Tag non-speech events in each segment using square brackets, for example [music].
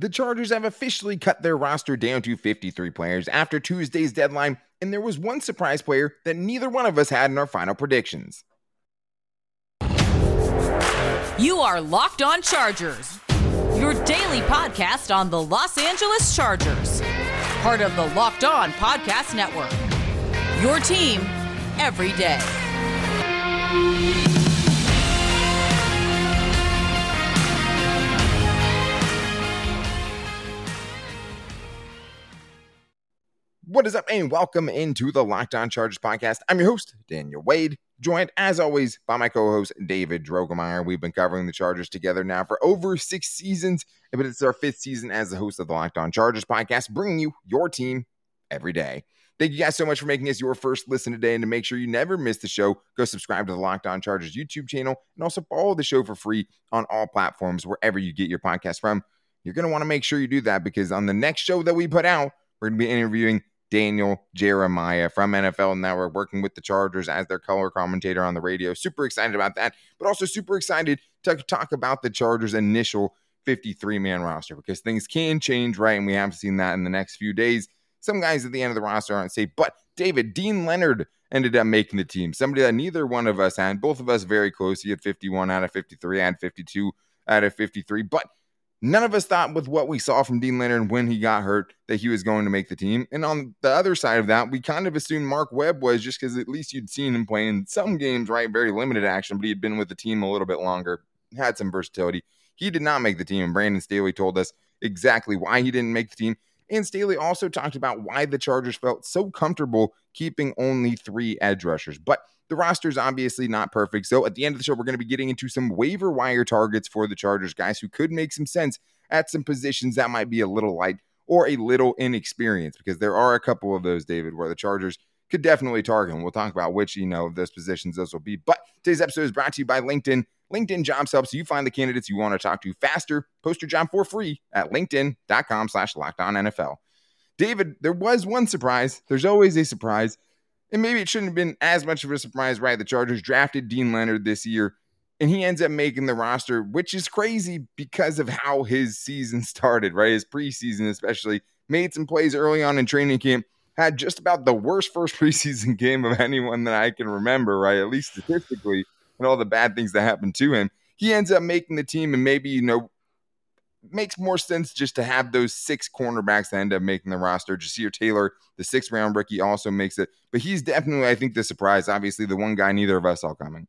The Chargers have officially cut their roster down to 53 players after Tuesday's deadline, and there was one surprise player that neither one of us had in our final predictions. You are Locked On Chargers, your daily podcast on the Los Angeles Chargers, part of the Locked On Podcast Network. Your team every day. What is up, and welcome into the Locked On Chargers podcast. I'm your host, Daniel Wade, joined as always by my co host, David Drogemeyer. We've been covering the Chargers together now for over six seasons, but it's our fifth season as the host of the Locked On Chargers podcast, bringing you your team every day. Thank you guys so much for making us your first listen today. And to make sure you never miss the show, go subscribe to the Locked On Chargers YouTube channel and also follow the show for free on all platforms wherever you get your podcast from. You're going to want to make sure you do that because on the next show that we put out, we're going to be interviewing Daniel Jeremiah from NFL Network, working with the Chargers as their color commentator on the radio. Super excited about that, but also super excited to talk about the Chargers' initial 53 man roster because things can change, right? And we have seen that in the next few days. Some guys at the end of the roster aren't safe, but David, Dean Leonard ended up making the team. Somebody that neither one of us had, both of us very close. He had 51 out of 53, I had 52 out of 53, but None of us thought with what we saw from Dean Leonard when he got hurt that he was going to make the team. And on the other side of that, we kind of assumed Mark Webb was just because at least you'd seen him play in some games, right? Very limited action, but he had been with the team a little bit longer, had some versatility. He did not make the team. And Brandon Staley told us exactly why he didn't make the team. And Staley also talked about why the Chargers felt so comfortable keeping only three edge rushers. But the roster is obviously not perfect. So at the end of the show, we're going to be getting into some waiver wire targets for the Chargers, guys who could make some sense at some positions that might be a little light or a little inexperienced, because there are a couple of those, David, where the Chargers could definitely target. And we'll talk about which, you know, of those positions those will be. But today's episode is brought to you by LinkedIn. LinkedIn jobs helps you find the candidates you want to talk to faster. Post your job for free at LinkedIn.com slash locked on NFL. David, there was one surprise. There's always a surprise and maybe it shouldn't have been as much of a surprise, right? The Chargers drafted Dean Leonard this year, and he ends up making the roster, which is crazy because of how his season [laughs] started, right? His preseason, especially, made some plays early on in training camp, had just about the worst first [laughs] preseason game of anyone that I can remember, right? At least statistically, and all the bad things that happened to him. He ends up making the team, and maybe, you know, makes more sense just to have those six cornerbacks that end up making the roster. Ja'Sir Taylor, the sixth round rookie, also makes it. But he's definitely, I think, the surprise. Obviously, the one guy neither of us saw coming.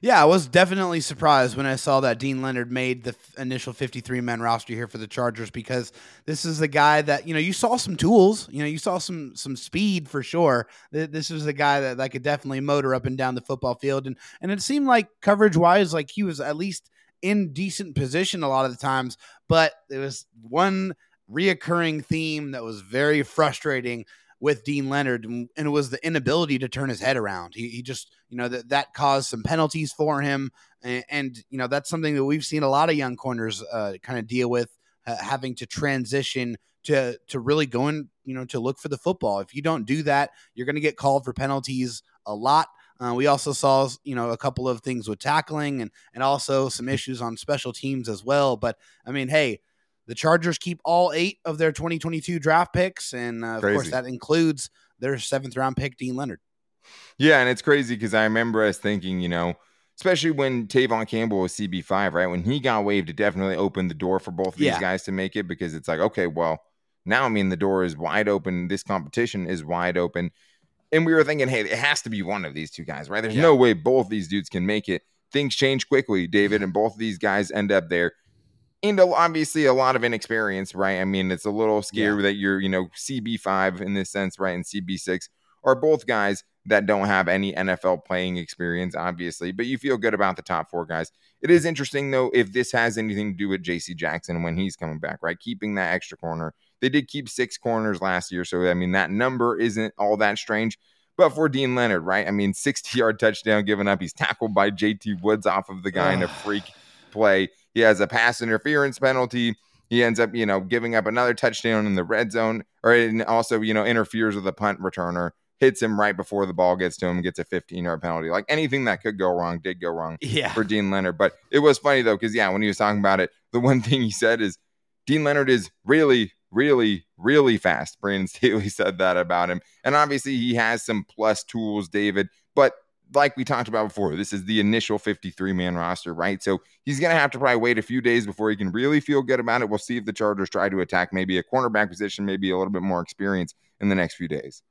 Yeah, I was definitely surprised when I saw that Dean Leonard made the f- initial 53 man roster here for the Chargers because this is the guy that, you know, you saw some tools, you know, you saw some some speed for sure. This was a guy that, that could definitely motor up and down the football field. And and it seemed like coverage wise, like he was at least in decent position a lot of the times, but there was one reoccurring theme that was very frustrating with Dean Leonard, and it was the inability to turn his head around. He, he just, you know, that that caused some penalties for him, and, and, you know that's something that we've seen a lot of young corners uh, kind of deal with, uh, having to transition to to really going, you know, to look for the football. If you don't do that, you're going to get called for penalties a lot. Uh, we also saw, you know, a couple of things with tackling and and also some issues on special teams as well. But I mean, hey, the Chargers keep all eight of their 2022 draft picks, and uh, of course that includes their seventh round pick, Dean Leonard. Yeah, and it's crazy because I remember us thinking, you know, especially when Tevaughn Campbell was CB5, right? When he got waived, it definitely opened the door for both of these yeah. guys to make it because it's like, okay, well, now I mean the door is wide open. This competition is wide open and we were thinking, hey, it has to be one of these two guys, right? There's yeah. no way both these dudes can make it. Things change quickly, David, and both of these guys end up there. And obviously, a lot of inexperience, right? I mean, it's a little scary yeah. that you're, you know, CB5 in this sense, right? And CB6 are both guys that don't have any NFL playing experience, obviously, but you feel good about the top four guys. It is interesting, though, if this has anything to do with JC Jackson when he's coming back, right? Keeping that extra corner they did keep six corners last year. So, I mean, that number isn't all that strange. But for Dean Leonard, right? I mean, [laughs] 60 yard touchdown given up. He's tackled by JT Woods off of the guy in a freak play. He has a pass interference penalty. He ends up, you know, giving up another touchdown in the red zone, or also, you know, interferes with a punt returner, hits him right before the ball gets to him, gets a 15 yard penalty. Like anything that could go wrong did go wrong yeah. for Dean Leonard. But it was funny though, because yeah, when he was talking about it, the [laughs] one thing he said is Dean Leonard is really, really, really fast. Brandon Staley [laughs] said that about him. And obviously, he has some plus tools, David. But like we talked about before, this is the initial 53 man roster, right? So he's going to have to probably wait a few days before he can really feel good about it. We'll see if the Chargers try to attack maybe a cornerback position, maybe a little bit more experience in the next few days.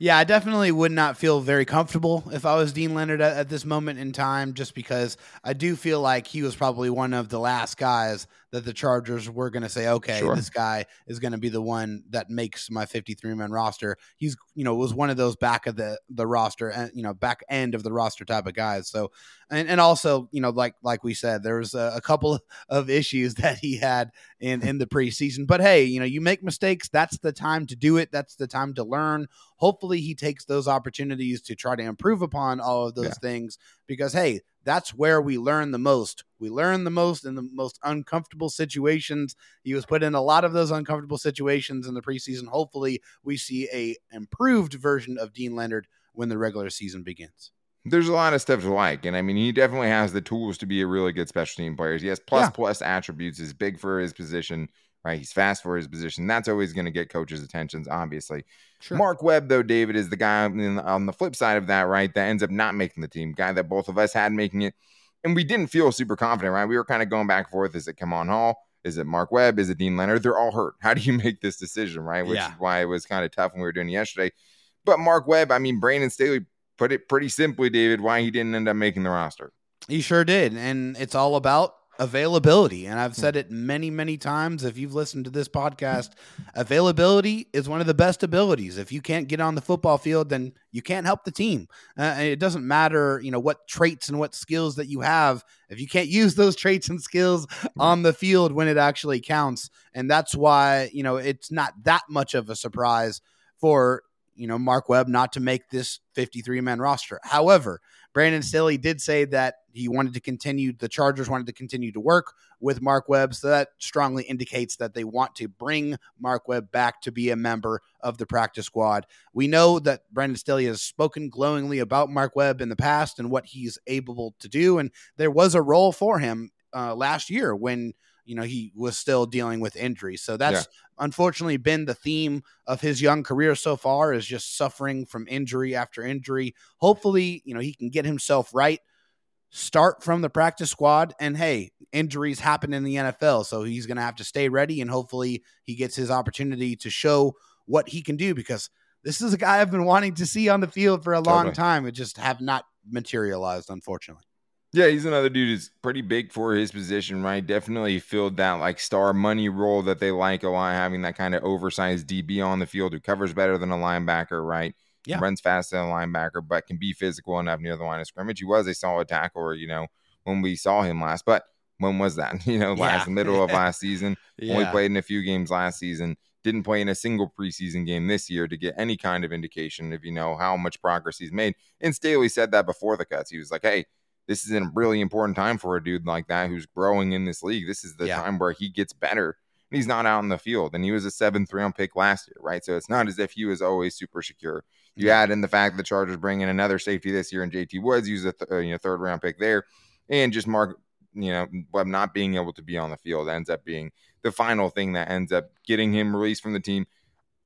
Yeah, I definitely would not feel very comfortable if I was Dean Leonard at, at, this moment in time, just because I do feel like he was probably one of the last guys that the Chargers were going to say, okay, sure. this guy is going to be the one that makes my 53 man roster. He's, you know, was one of those back of the, the roster and, you know, back end of the roster type of guys. So, and, and also, you know, like, like we said, there was a, a couple [laughs] of issues that he had in, in the preseason, but Hey, you know, you make mistakes. That's the time to do it. That's the time to learn. Hopefully he takes those opportunities to try to improve upon all of those yeah. things because, Hey, that's where we learn the most. We learn the most in the most uncomfortable situations. He was put in a lot of those uncomfortable situations in the preseason. Hopefully, we see a improved version of Dean Leonard when the regular season begins. There's a lot of stuff to like, and I mean, he definitely has the tools to be a really good special team player. He has plus yeah. plus attributes. Is big for his position, right? He's fast for his position. That's always going to get coaches' attentions, obviously. Sure. Mark Webb, though, David is the guy on the flip side of that, right? That ends up not making the team. Guy that both of us had making it, and we didn't feel super confident, right? We were kind of going back and forth. Is it Kemon Hall? Is it Mark Webb? Is it Dean Leonard? They're all hurt. How do you [laughs] make this decision, right? Which yeah. is why it was kind of tough when we were doing it yesterday. But Mark Webb, I mean, Brandon Staley put it pretty simply, David, why he didn't end up making the roster. He sure did. And it's all about availability. And I've said it many, many times. If you've listened to this podcast, availability is one of the best abilities. If you can't get on the football field, then you can't help the team. Uh, it doesn't matter, you know, what traits and what skills that you have. If you can't use those traits and skills on the field when it actually counts. And that's why, you know, it's not that much of a surprise for you know, Mark Webb not to make this 53 man roster. However, Brandon Staley did say that he wanted to continue, the Chargers wanted to continue to work with Mark Webb. So that strongly indicates that they want to bring Mark Webb back to be a member of the practice squad. We know that Brandon Staley has spoken glowingly about Mark Webb in the past and what he's able to do. And there was a role for him uh, last year when you know he was still dealing with injuries so that's yeah. unfortunately been the theme of his young career so far is just suffering from injury after injury hopefully you know he can get himself right start from the practice squad and hey injuries happen in the NFL so he's going to have to stay ready and hopefully he gets his opportunity to show what he can do because this is a guy I've been wanting to see on the field for a long totally. time it just have not materialized unfortunately yeah, he's another dude who's pretty big for his position, right? Definitely filled that like star money role that they like a lot, having that kind of oversized DB on the field who covers better than a linebacker, right? Yeah. Runs faster than a linebacker, but can be physical enough near the line of scrimmage. He was a solid tackler, you know, when we saw him last. But when was that? [laughs] You know, last yeah. middle of last season. [laughs] yeah. Only played in a few games last season. Didn't play in a single preseason game this year to get any kind of indication of, you know, how much progress he's made. And Staley said that before the cuts. He was like, hey, this is a really important time for a dude like that who's growing in this league. This is the yeah. time where he gets better. And he's not out in the field, and he was a seventh round pick last year, right? So it's not as if he was always super secure. You add in the fact that the Chargers bring in another safety this year in JT Woods, was a th- uh, you know third round pick there, and just Mark, you know, Webb not being able to be on the field ends up being the final thing that ends up getting him released from the team.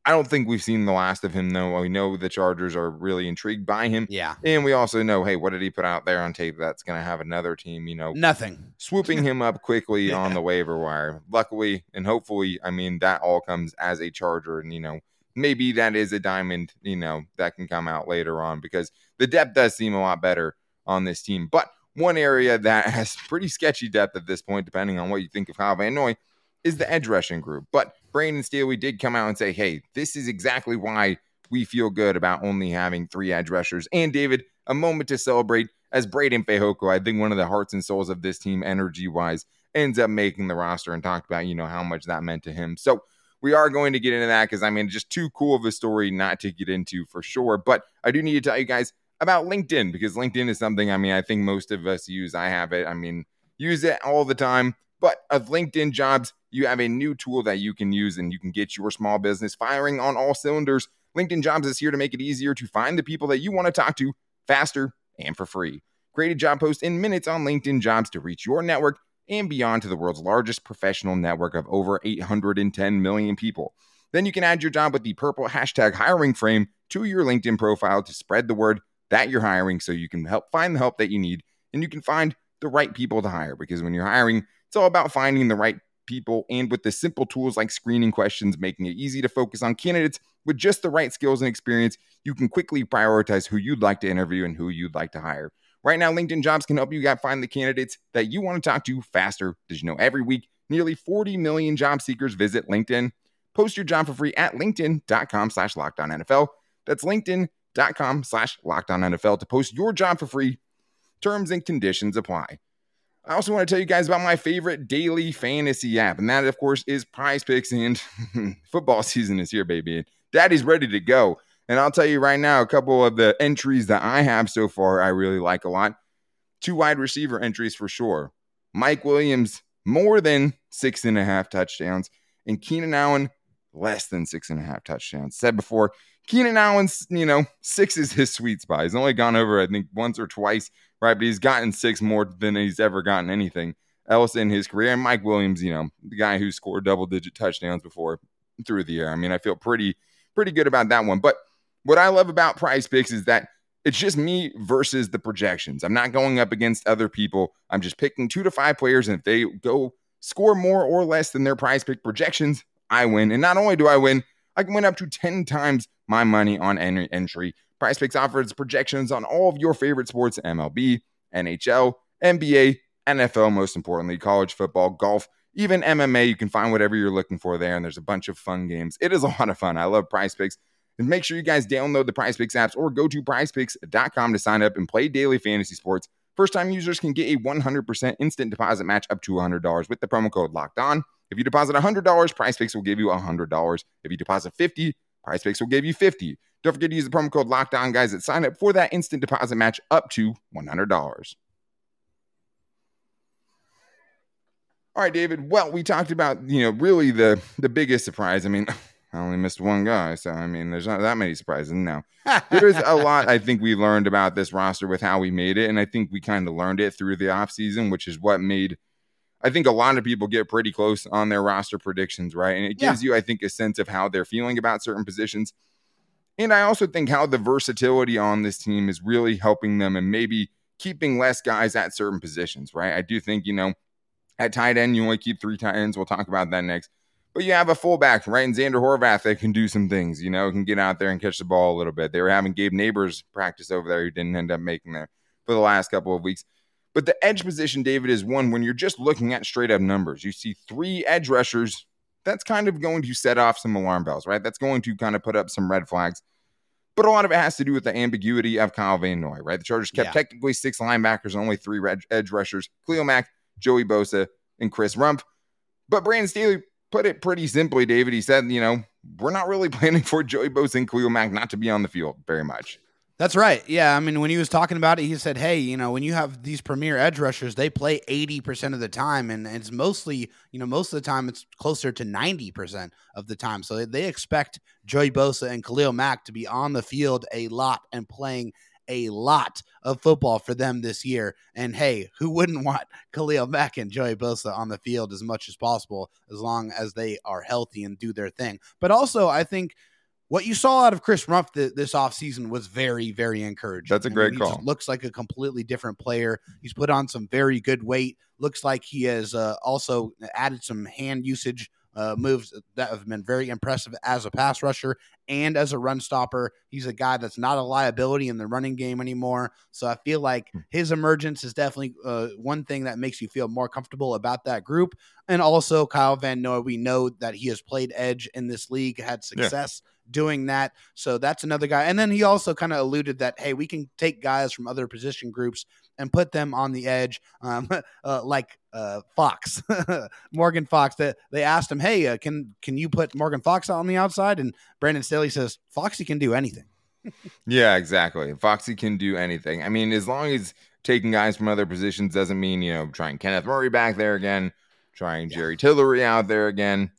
I don't think we've seen the last of him, though. We know the Chargers are really intrigued by him. Yeah. And we also know, hey, what did he put out there on tape that's going to have another team, you know, nothing swooping [laughs] him up quickly yeah. on the waiver wire? Luckily and hopefully, I mean, that all comes as a Charger. And, you know, maybe that is a diamond, you know, that can come out later on because the depth does seem a lot better on this team. But one area that has pretty sketchy depth at this point, depending on what you think of Kyle Van Noy, is the edge rushing group. But Brandon we did come out and say, hey, this is exactly why we feel good about only having three edge rushers. And David, a moment to celebrate as Breiden Fehoko, I think one of the hearts and souls of this team, energy wise, ends up making the roster and talked about, you know, how much that meant to him. So we are going to get into that because I mean, just too cool of a story not to get into for sure. But I do need to tell you guys about LinkedIn because LinkedIn is something I mean, I think most of us use. I have it. I mean, use it all the time. But of LinkedIn jobs, you have a new tool that you can use and you can get your small business firing on all cylinders. LinkedIn Jobs is here to make it easier to find the people that you want to talk to faster and for free. Create a job post in minutes on LinkedIn Jobs to reach your network and beyond to the world's largest professional network of over 810 million people. Then you can add your job with the purple hashtag hiring frame to your LinkedIn profile to spread the word that you're hiring so you can help find the help that you need and you can find the right people to hire because when you're hiring, it's all about finding the right people and with the simple tools like screening questions, making it easy to focus on candidates with just the right skills and experience, you can quickly prioritize who you'd like to interview and who you'd like to hire. Right now, LinkedIn Jobs can help you find the candidates that you want to talk to faster. Did you know every week, nearly 40 million job seekers visit LinkedIn? Post your job for free at linkedin.com slash NFL. That's linkedin.com slash NFL to post your job for free. Terms and conditions apply. I also want to tell you guys about my favorite daily fantasy app, and that, of course, is Prize Picks. And [laughs] football season is here, baby. Daddy's ready to go. And I'll tell you right now, a couple of the entries that I have so far, I really like a lot. Two wide receiver entries for sure. Mike Williams, more than six and a half touchdowns, and Keenan Allen, less than six and a half touchdowns. Said before, Keenan Allen's, you know, six is his sweet spot. He's only gone over, I think, once or twice, right? But he's gotten six more than he's ever gotten anything else in his career. And Mike Williams, you know, the guy who scored double digit touchdowns before through the air. I mean, I feel pretty, pretty good about that one. But what I love about prize picks is that it's just me versus the projections. I'm not going up against other people. I'm just picking two to five players. And if they go score more or less than their prize pick projections, I win. And not only do I win, I can win up to 10 times my money on any entry. Prize Picks offers projections on all of your favorite sports MLB, NHL, NBA, NFL, most importantly, college football, golf, even MMA. You can find whatever you're looking for there, and there's a bunch of fun games. It is a lot of fun. I love Prize Picks. And make sure you guys download the Prize Picks apps or go to prizepicks.com to sign up and play daily fantasy sports. First time users can get a 100% instant deposit match up to $100 with the promo code locked on. If you deposit $100, Prize Picks will give you $100. If you deposit 50, Prize Picks will give you 50. Don't forget to use the promo code Lockdown, guys, at sign up for that instant deposit match up to $100. All right, David. Well, we talked about, you know, really the the biggest surprise. I mean, [laughs] I only missed one guy, so I mean, there's not that many surprises now. [laughs] There's a lot I think we learned about this roster with how we made it, and I think we kind of learned it through the offseason, which is what made I think a lot of people get pretty close on their roster predictions, right? And it gives yeah. you, I think, a sense of how they're feeling about certain positions. And I also think how the versatility on this team is really helping them and maybe keeping less guys at certain positions, right? I do think, you know, at tight end, you only keep three tight ends. We'll talk about that next. But you have a fullback, right? And Zander Horvath that can do some things, you know, can get out there and catch the ball a little bit. They were having Gabe Nabers practice over there who didn't end up making there for the last couple of weeks. But the edge position, David, is one when you're just looking at straight up numbers. You see three edge rushers. That's kind of going to set off some alarm bells, right? That's going to kind of put up some red flags. But a lot of it has to do with the ambiguity of Kyle Van Noy, right? The Chargers kept yeah. technically six linebackers and only three edge rushers Khalil Mack, Joey Bosa, and Chris Rumph. But Brandon Staley put it pretty simply, David. He said, you know, we're not really [laughs] planning for Joey Bosa and Khalil Mack not to be on the field very much. That's right. Yeah. I mean, when he was talking about it, he said, hey, you know, when you have these premier edge rushers, they play 80% of the time. And it's mostly, you know, most of the time it's closer to 90% of the time. So they expect Joey Bosa and Khalil Mack to be on the field a lot and playing a lot of football for them this year. And hey, who wouldn't want Khalil Mack and Joey Bosa on the field as much as possible as long as they are healthy and do their thing? But also, I think – what you saw out of Chris Rumph th- this offseason was very, very encouraging. That's a great call. looks like a completely different player. He's put on some very good weight. Looks like he has uh, also added some hand usage uh, moves that have been very impressive as a pass rusher and as a run stopper. He's a guy that's not a liability in the running game anymore. So I feel like hmm. his emergence is definitely uh, one thing that makes you feel more comfortable about that group. And also, Kyle Van Noy, we know that he has played edge in this league, had success. Yeah doing that. So that's another guy. And then he also kind of alluded that, hey, we can take guys from other position groups and put them on the edge, um, [laughs] uh, like uh, Fox, [laughs] Morgan Fox. That they asked him, hey, uh, can can you put Morgan Fox on the outside? And Brandon Staley says, Foxy can do anything. [laughs] yeah, exactly. Foxy can do anything. I mean, as long as taking guys from other positions doesn't mean you know trying Kenneth Murray back there again, trying yeah. Jerry Tillery out there again.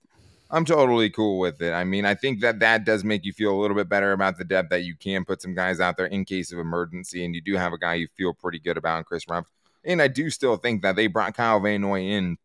I'm totally cool with it. I mean, I think that that does make you feel a little bit better about the depth that you can put some guys out there in case of emergency, and you do have a guy you feel pretty good about in Chris Rumph. And I do still think that they brought Kyle Van Noy in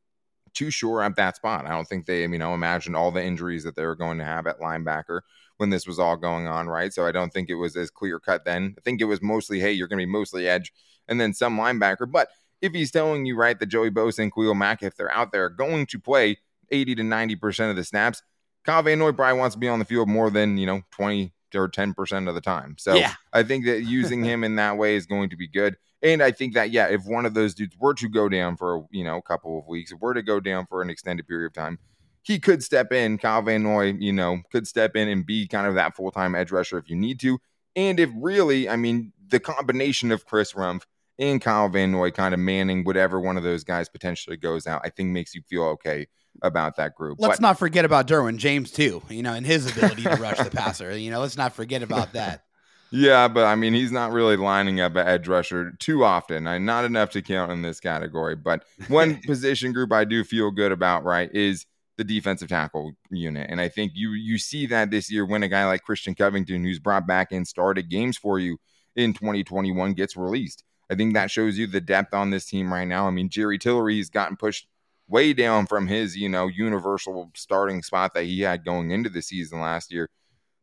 too sure at that spot. I don't think they, you know, imagined all the injuries that they were going to have at linebacker when this was all going on, right? So I don't think it was as clear cut then. I think it was mostly, hey, you're going to be mostly edge and then some linebacker. But if he's telling you, right, that Joey Bosa and Khalil Mack, if they're out there, going to play 80 to 90% of the snaps, Kyle Van Noy probably wants to be on the field more than, you know, 20 or 10% of the time. So yeah. [laughs] I think that using him in that way is going to be good. And I think that, yeah, if one of those dudes were to go down for, you know, a couple of weeks, if were to go down for an extended period of time, he could step in. Kyle Van Noy, you know, could step in and be kind of that full time edge rusher if you need to. And if really, I mean, the combination of Chris Rumph and Kyle Van Noy kind of manning whatever one of those guys potentially goes out, I think makes you feel okay about that group. Let's but, not forget about Derwin James too, you know, and his ability to rush the passer. You know, let's not forget about that. [laughs] Yeah, but I mean, he's not really lining up at edge rusher too often. I not enough to count in this category. But one [laughs] position group I do feel good about, right, is the defensive tackle unit. And I think you you see that this year when a guy like Christian Covington, who's brought back and started games for you in 2021, gets released. I think that shows you the depth on this team right now. I mean, Jerry Tillery's gotten pushed way down from his, you know, universal starting spot that he had going into the season last year.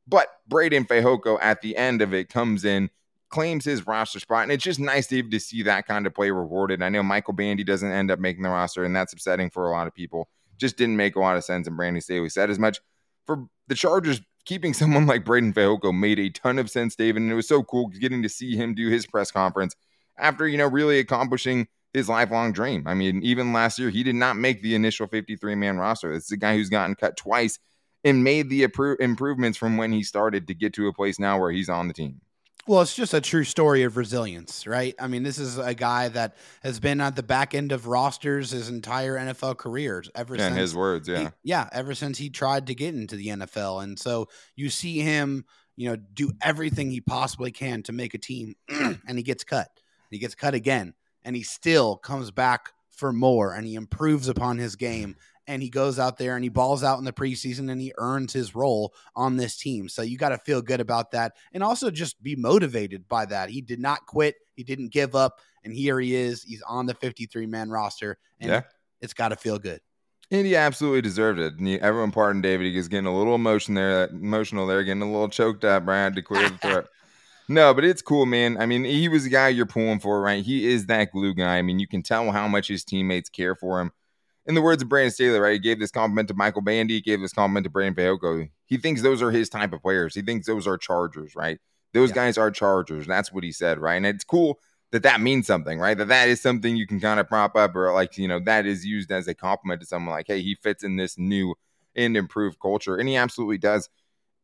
But Breiden Fehoko at the end of it comes in, claims his roster spot, and it's just nice to, to see that kind of play rewarded. I know Michael Bandy doesn't end up making the roster, and that's upsetting for a lot of people. Just didn't make a lot of sense, and Brandon Staley said as much. For the Chargers, keeping [laughs] someone like Breiden Fehoko made a ton of sense, David, and it was so cool getting to see him do his press conference after, you know, really accomplishing his lifelong dream. I mean, even last year, he did not make the initial 53 man roster. This is a guy who's gotten cut twice and made the appro- improvements from when he started to get to a place now where he's on the team. Well, it's just a true story of resilience, right? I mean, this is a guy that has been at the back end of rosters his entire NFL career. Ever yeah, since his words, yeah, he, yeah, ever since he tried to get into the NFL, and so you see him, you know, do everything he possibly can to make a team, [clears throat] and he gets cut. He gets cut again, and he still comes back for more, and he improves upon his game and he goes out there and he balls out in the preseason and he earns his role on this team. So you got to feel good about that and also just be motivated by that. He did not quit, he didn't give up, and here he is. He's on the 53 man roster, and yeah. it's got to feel good. And he absolutely deserved it. And he, everyone, pardon David, he's getting a little emotion there, emotional there, getting a little choked up. Brad to clear the [laughs] throat. No, but it's cool, man. I mean, he was the guy you're pulling for, right? He is that glue guy. I mean, you can tell how much his teammates care for him in the words of Brandon Staley, right? He gave this compliment to Michael Bandy, he gave this compliment to Brandon Fehoko. He thinks those are his type of players. He thinks those are Chargers, right? Those yeah. guys are Chargers. That's what he said, right? And it's cool that that means something, right? That that is something you can kind of prop up or like, you know, that is used as a compliment to someone like, hey, he fits in this new and improved culture. And he absolutely does.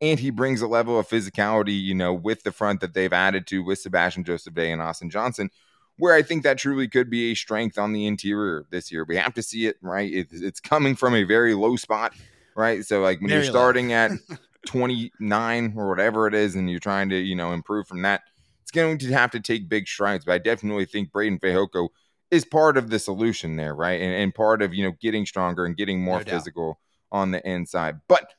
And he brings a level of physicality, you know, with the front that they've added to with Sebastian Joseph Day and Austin Johnson, where I think that truly could be a strength on the interior this year. We have to see it, right? It's, it's coming from a very low spot, right? So, like when very you're starting at [laughs] 29 or whatever it is, and you're trying to, you know, improve from that, it's going to have to take big strides. But I definitely think Breiden Fehoko is part of the solution there, right? And, and part of, you know, getting stronger and getting more no physical on the inside. But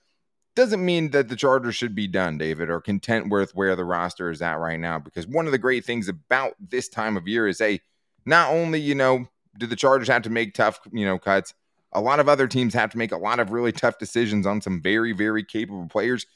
doesn't mean that the Chargers should be done, David, or content with where the roster is at right now. Because one of the great things about this time of year is, a not only you know do the Chargers have to make tough you know cuts, a lot of other teams have to make a lot of really tough decisions on some very very capable players,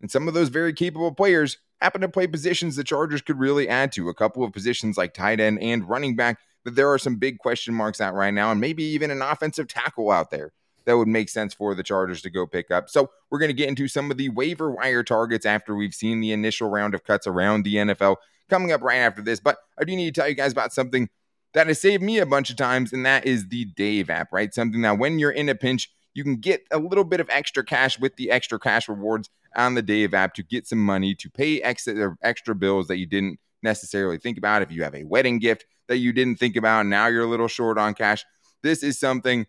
and some of those very capable players happen to play positions the Chargers could really add to. A couple of positions like tight end and running back, but there are some big question marks out right now, and maybe even an offensive tackle out there that would make sense for the Chargers to go pick up. So we're going to get into some of the waiver wire targets after we've seen the initial round of cuts around the NFL coming up right after this. But I do need to tell you guys about something that has saved me a bunch of times, and that is the Dave app, right? Something that when you're in a pinch, you can get a little bit of extra cash with the extra cash rewards on the Dave app to get some money to pay extra extra bills that you didn't necessarily think about. If you have a wedding gift that you didn't think about, now you're a little short on cash. This is something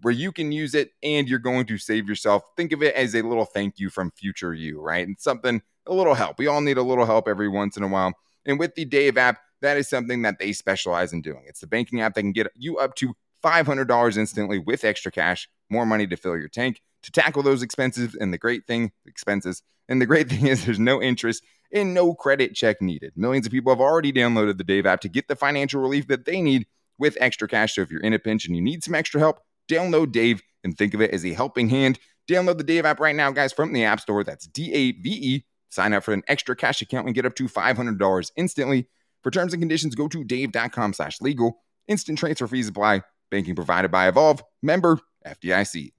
where you can use it and you're going to save yourself. Think of it as a little thank you from future you, right? And something, a little help. We all need a little help every once in a while. And with the Dave app, that is something that they specialize in doing. It's the banking app that can get you up to $500 instantly with extra cash, more money to fill your tank to tackle those expenses. And the great thing, expenses. And the great [laughs] thing is there's no interest and no credit check needed. Millions of people have already downloaded the Dave app to get the financial relief that they need with extra cash. So if you're in a pinch and you need some extra help, download Dave and think of it as a helping hand. Download the Dave app right now, guys, from the App Store. That's D A V E. Sign up for an extra cash account and get up to $500 instantly. For terms and conditions, go to dave.com slash legal. Instant transfer fees apply. Banking provided by Evolve. Member FDIC.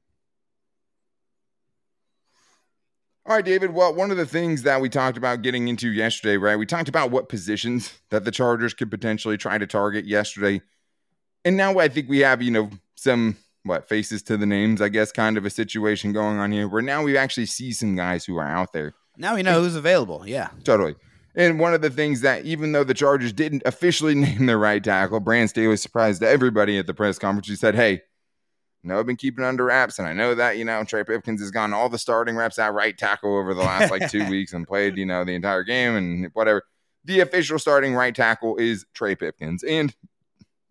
All right, David. Well, one of the things that we talked about getting into yesterday, right? We talked about what positions that the Chargers could potentially try to target yesterday. And now I think we have, you know, some what faces to the names, I guess, kind of a situation going on here where now we actually see some guys who are out there. Now we know who's available. Yeah. Totally. And one of the things that, even though the Chargers didn't officially [laughs] name their right tackle, Brand Staley surprised everybody at the press conference. He said, Hey, no, I've been keeping under wraps, and I know that you know Trey Pipkins has gone all the starting reps at right tackle over the last like two [laughs] weeks and played you know the entire game and whatever. The official starting right tackle is Trey Pipkins, and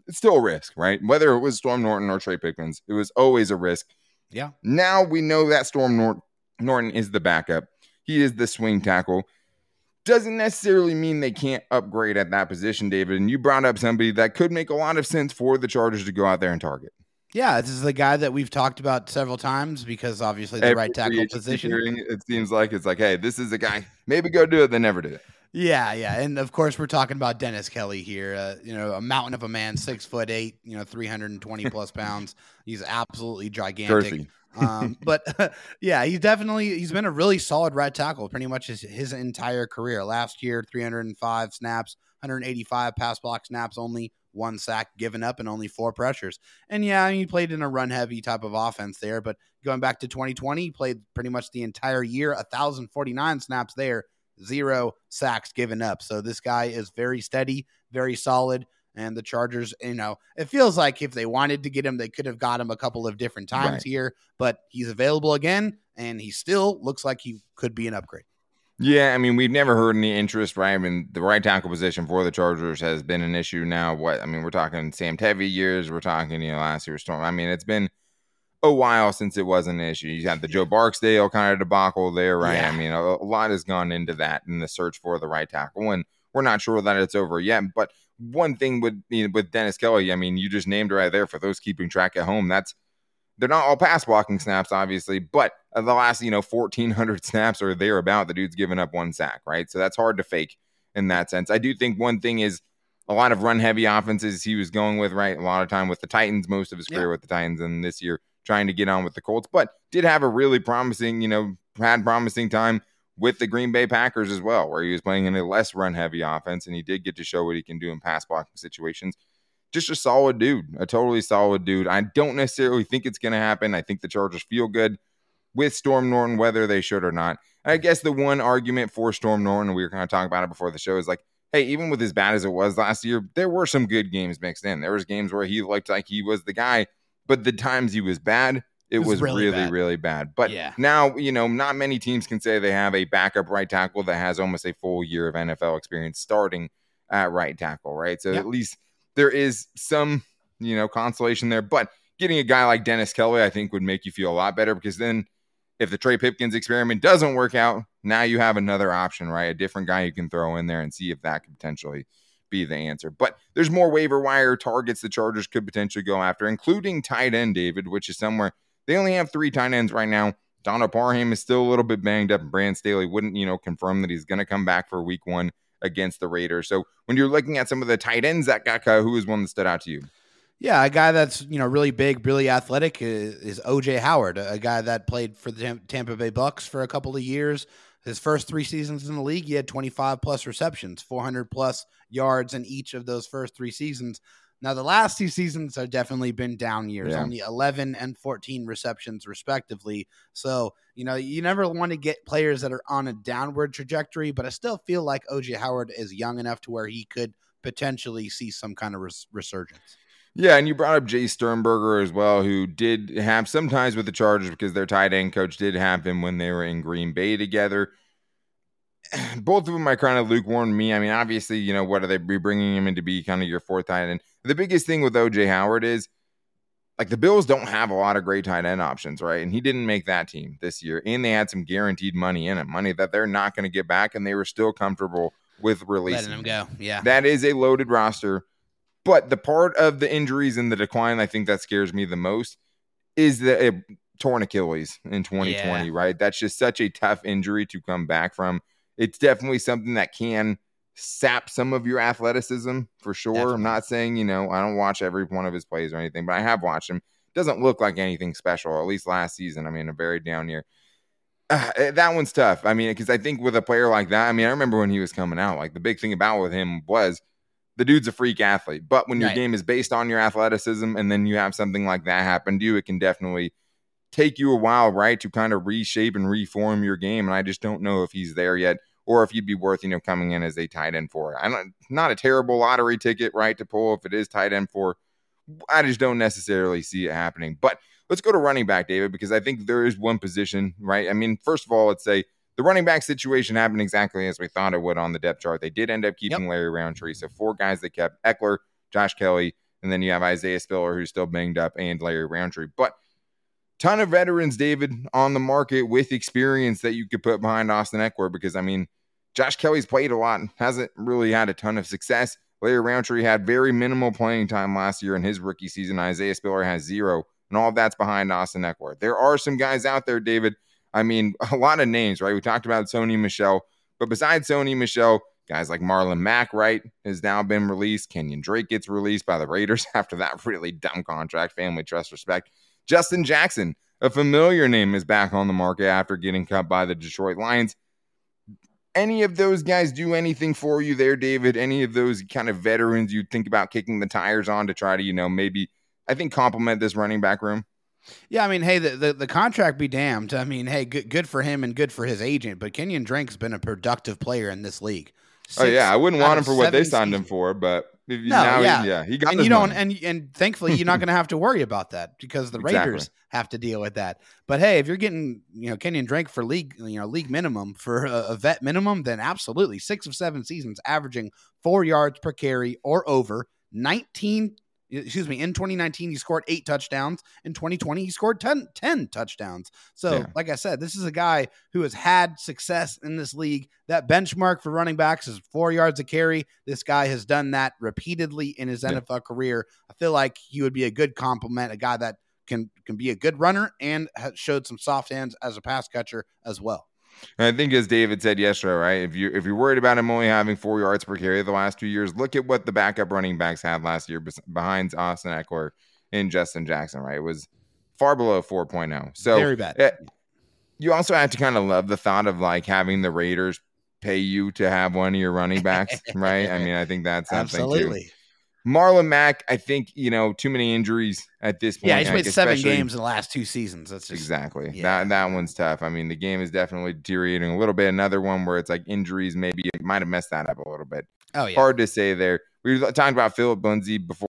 it's still a risk, right? Whether it was Storm Norton or Trey Pipkins, it was always a risk. Yeah. Now we know that Storm Nor- Norton is the backup. He is the swing tackle. Doesn't necessarily mean they can't upgrade at that position, David. And you brought up somebody that could make a lot of sense for the Chargers to go out there and target. Yeah, this is the guy that we've talked about several times because obviously the Every right tackle position. it seems like it's like, hey, this is a guy. Maybe go do it, They never do it. Yeah, yeah, and of course we're talking about Dennis Kelly here. Uh, you know, a mountain of a man, six foot eight, you know, three hundred and twenty plus [laughs] pounds. He's absolutely gigantic. Um, [laughs] but [laughs] yeah, he's definitely he's been a really solid right tackle pretty much his, his entire career. Last year, 305 snaps, 185 pass block snaps, only one sack given up, and only four pressures. And yeah, he played in a run heavy type of offense there. But going back to 2020, he played pretty much the entire year, 1,049 snaps there, zero sacks given up. So this guy is very steady, very solid. And the Chargers, you know, it feels like if they wanted to get him, they could have got him a couple of different times Right. here, but he's available again, and he still looks like he could be an upgrade. Yeah, I mean, we've never heard any interest, right? I mean, the right tackle position for the Chargers has been an issue now. What I mean, we're talking Sam Tevi years. We're talking, you know, last year's Storm. I mean, it's been a while since it was an issue. You had the Joe Barksdale kind of debacle there, right? Yeah. I mean, a, a lot has gone into that in the search for the right tackle, and we're not sure that it's over yet. But one thing with you know, with Dennis Kelly, I mean, you just named right there for those keeping track at home. That's they're not all pass blocking snaps, obviously, but the last, you know, 1,400 [laughs] snaps or thereabout, the dude's given up one sack, right? So that's hard to fake in that sense. I do think one thing is a lot of run heavy offenses he was going with, right? A lot of time with the Titans, most of his career Yeah. with the Titans, and this year trying to get on with the Colts, but did have a really promising, you know, had promising time with the Green Bay Packers as well, where he was playing in a less run heavy offense and he did get to show what he can do in pass blocking situations just a solid dude, a totally solid dude. I don't necessarily think it's going to happen. I think the Chargers feel good with Storm Norton, whether they should or not. And I guess the one argument for Storm Norton, we were kind of talking about it before the show, is like, hey, even with as bad as it was last year, there were some good games mixed in. There was games where he looked like he was the guy, but the times he was bad, it, was was, really really, bad. really bad. But Yeah. now, you know, not many teams can say they have a backup right tackle that has almost a full year of NFL experience starting at right tackle, right? So at least there is some, you know, consolation there. But getting a guy like Dennis Kelly, I think, would make you feel a lot better because then if the Trey Pipkins experiment doesn't work out, now you have another option, right? A different guy you can throw in there and see if that could potentially be the answer. But there's more waiver wire targets the Chargers could potentially go after, including tight end David, which is somewhere they only have three tight ends right now. Donald Parham is still a little bit banged up. and Brand Staley wouldn't, you know, confirm that he's going to come back for week one against the Raiders. So when you're looking at some of the tight ends that got cut, who is one that stood out to you? Yeah, a guy that's you know really big, really athletic uh, is, is OJ Howard, a guy that played for the Tampa Bay Bucks for a couple of years. His first three seasons in the league, he had 25 plus receptions, 400 plus yards in each of those first three seasons. Now, the last two seasons have definitely been down years, Yeah. only 11 and 14 receptions, respectively. So, you know, you never want to get players that are on a downward trajectory, but I still feel like OJ Howard is young enough to where he could potentially see some kind of res- resurgence. Yeah, and you brought up Jace Sternberger as well, who did have sometimes with the Chargers because their tight end coach did have him when they were in Green Bay together. [clears throat] Both of them are kind of lukewarm me. I mean, obviously, you know, what are they be bringing him in to be kind of your fourth tight end? The biggest thing with OJ Howard is like the Bills don't have a lot of great tight end options, right? And he didn't make that team this year. And they had some guaranteed money in it, money that they're not going to get back, and they were still comfortable with releasing Letting him go. Yeah. that is a loaded roster. But the part of the injuries and the decline I think that scares me the most is the uh, torn Achilles in 2020, Yeah. right? That's just such a tough injury to come back from. It's definitely something that can sap some of your athleticism for sure. Definitely. I'm not saying, you know, I don't watch every one of his plays or anything, but I have watched him. Doesn't look like anything special, at least last season. I mean, a very down year. Uh, [sighs] that one's tough. I mean, because I think with a player like that, I mean, I remember when he was coming out, like the big thing about with him was the dude's a freak athlete. But when your Right. game is based on your athleticism and then you have something like that happen to you, it can definitely take you a while, right, to kind of reshape and reform your game. And I just don't know if he's there yet or if he'd be worth, you know, coming in as a tight end for it. I don't not a terrible lottery ticket, right, to pull if it is tight end for. I just don't necessarily see it happening. But let's go to running back, David, because I think there is one position, right? I mean, first of all, let's say the running back situation happened exactly as we thought it would on the depth chart. They did end up keeping Larry Rountree. So mm-hmm. four guys they kept Ekeler, Josh Kelley, and then you have Isaiah Spiller, who's still banged up, and Larry Rountree. But ton of veterans, David, on the market with experience that you could put behind Austin Ekeler because, I mean, Josh Kelley's played a lot and hasn't really had a ton of success. Larry Rountree had very minimal playing time last year in his rookie season. Isaiah Spiller has zero, and all of that's behind Austin Ekeler. There are some guys out there, David. I mean, [laughs] a lot of names, right? We talked about Sony Michel, but besides Sony Michel, guys like Marlon Mack, right, has now been released. Kenyon Drake gets released by the Raiders [laughs] after that really dumb contract. Family trust respect. Justin Jackson, a familiar name, is back on the market after getting cut by the Detroit Lions any of those guys do anything for you there, David? Any of those kind of veterans you think about kicking the tires on to try to, you know, maybe I think complement this running back room? Yeah, I mean, hey, the, the, the contract be damned. I mean, hey, good good for him and good for his agent. But Kenyon Drake's been a productive player in this league. oh yeah, I wouldn't want him for what they signed him for, but you, No, now yeah. He, yeah, he got and you don't money. and and thankfully you're not going to have to worry about that because the Exactly. Raiders have to deal with that. But hey, if you're getting you know Kenyon Drake for league you know league minimum for a, a vet minimum, then absolutely six of seven seasons, averaging four yards per carry or over. Nineteen, excuse me, in 2019 he scored eight touchdowns. In 2020 he scored 10, 10 touchdowns. So Yeah. like I said, this is a guy who has had success in this league. That benchmark for running backs is four yards a carry. This guy has done that repeatedly in his Yeah. NFL career. I feel like he would be a good complement, a guy that can can be a good runner and has showed some soft hands as a pass catcher as well. And I think as David said yesterday, right? If you if you're worried about him only having four yards per carry the last two years, look at what the backup running backs had last year behind Austin Ekeler and Justin Jackson, right? It was far below 4.0. So Very bad. eh, you also have to kind of love the thought of like having the Raiders pay you to have one of your running backs, right? I mean, I think that's something too. Marlon Mack, I think, you know, too many injuries at this point. Yeah, he's like, played seven games in the last two seasons. That's just Exactly. yeah. That that one's tough. I mean, the game is definitely deteriorating a little bit. Another one where it's like injuries maybe it might have messed that up a little bit. oh yeah. Hard to say there. We were talking about Philip Lindsay before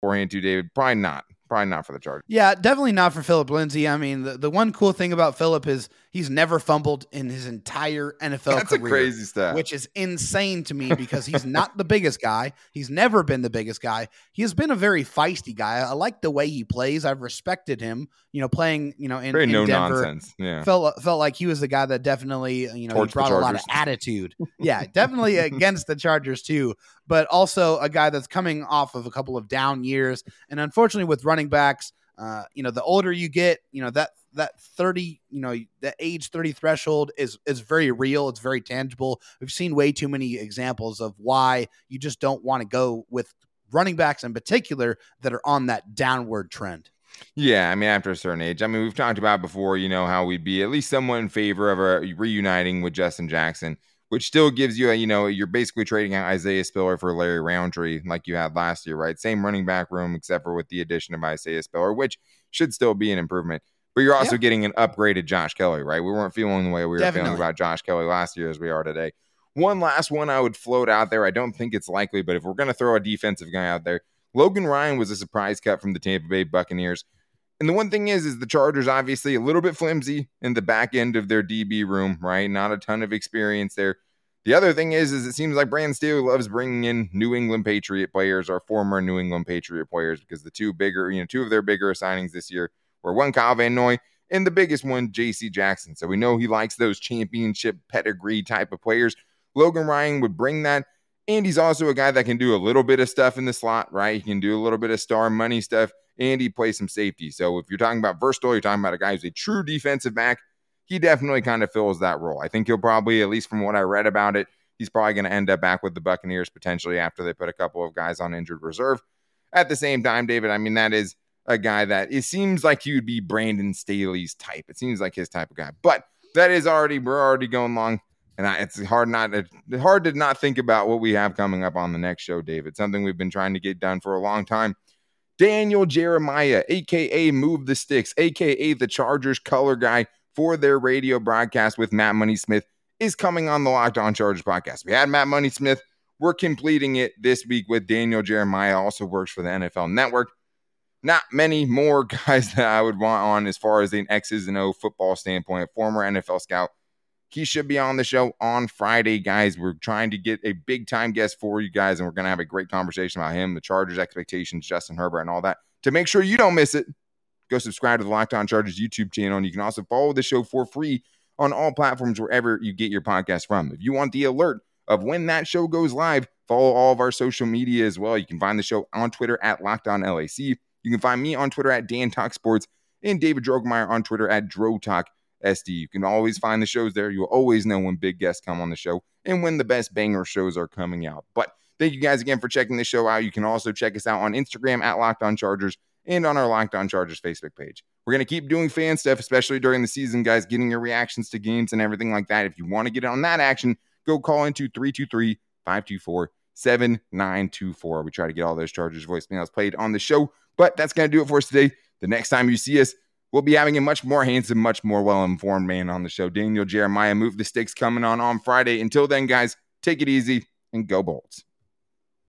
beforehand too, David. Probably not. Probably not for the Chargers. Yeah, definitely not for Philip Lindsay. I mean, the, the one cool thing about Philip is he's never fumbled in his entire NFL That's a career. crazy stat. which is insane to me because he's not the biggest guy. He's never been the biggest guy. He has been a very feisty guy. I like the way he plays. I've respected him. You know, playing you know in, Very in no Denver. nonsense. Yeah. Felt felt like he was the guy that definitely you know he brought a lot of attitude. [laughs] Yeah, definitely against the Chargers too, but also a guy that's coming off of a couple of down years. And unfortunately, with running backs, uh, you know, the older you get, you know that that 30 you know the age 30 threshold is is very real. It's very tangible. We've seen way too many examples of why you just don't want to go with running backs in particular that are on that downward trend. Yeah, I mean, after a certain age, I mean, we've talked about before, you know, how we'd be at least somewhat in favor of a reuniting with Justin Jackson, which still gives you, a, you know, you're basically trading out Isaiah Spiller for Larry Rountree like you had last year, right? Same running back room, except for with the addition of Isaiah Spiller, which should still be an improvement. But you're also Yeah. getting an upgraded Josh Kelley, right? We weren't feeling the way we were Definitely. feeling about Josh Kelley last year as we are today. One last one I would float out there. I don't think it's likely, but if we're going to throw a defensive guy out there, Logan Ryan was a surprise cut from the Tampa Bay Buccaneers. And the one thing is, is the Chargers obviously a little bit flimsy in the back end of their DB room, right? Not a ton of experience there. The other thing is, is it seems like Brandon Staley loves bringing in New England Patriot players or former New England Patriot players because the two bigger, you know, two of their bigger signings this year were one Kyle Van Noy and the biggest one, J.C. Jackson. So we know he likes those championship pedigree type of players. Logan Ryan would bring that. And he's also a guy that can do a little bit of stuff in the slot, right? He can do a little bit of star money stuff and he plays some safety. So if you're talking about versatile, you're talking about a guy who's a true defensive back. He definitely kind of fills that role. I think he'll probably, at least from what I read about it, he's probably going to end up back with the Buccaneers potentially after they put a couple of guys on injured reserve. At the same time, David, I mean, that is a guy that it seems like he would be Brandon Staley's type. It seems like his type of guy. But that is already, we're already going long. And I, it's hard not it's hard to not think about what we have coming up on the next show, David. Something we've been trying to get done for a long time. Daniel Jeremiah, aka Move the Sticks, aka the Chargers color guy for their radio broadcast with Matt Money Smith, is coming on the Locked On Chargers podcast. We had Matt Money Smith. We're completing it this week with Daniel Jeremiah, also works for the NFL Network. Not many more [laughs] guys that I would want on as far as an X's and O football standpoint. Former NFL scout he should be on the show on Friday, guys. We're trying to get a big time guest for you guys, and we're going to have a great conversation about him, the Chargers' expectations, Justin Herbert, and all that. To make sure you don't miss it, go subscribe to the Locked On Chargers YouTube channel, and you can also follow the show for free on all platforms wherever you get your podcast from. If you want the alert of when that show goes live, follow all of our social media as well. You can find the show on Twitter at Locked On LAC. You can find me on Twitter at Dan Talk Sports and David Drogemeyer on Twitter at Dro Talk. SD. You can always find the shows there. You'll always know when big guests come on the show and when the best banger shows are coming out. But thank you guys again for checking the show out. You can also check us out on Instagram at Locked On Chargers and on our Locked On Chargers Facebook page. We're going to keep doing fan stuff, especially during the season, guys, getting your reactions to games and everything like that. If you want to get on that action, go call into 323 524 7924. We try to get all those Chargers voicemails played on the show. But that's going to do it for us today. The next time you see us, We'll be having a much more handsome, much more well informed man on the show. Daniel Jeremiah, move the sticks coming on on Friday. Until then, guys, take it easy and go Bolts.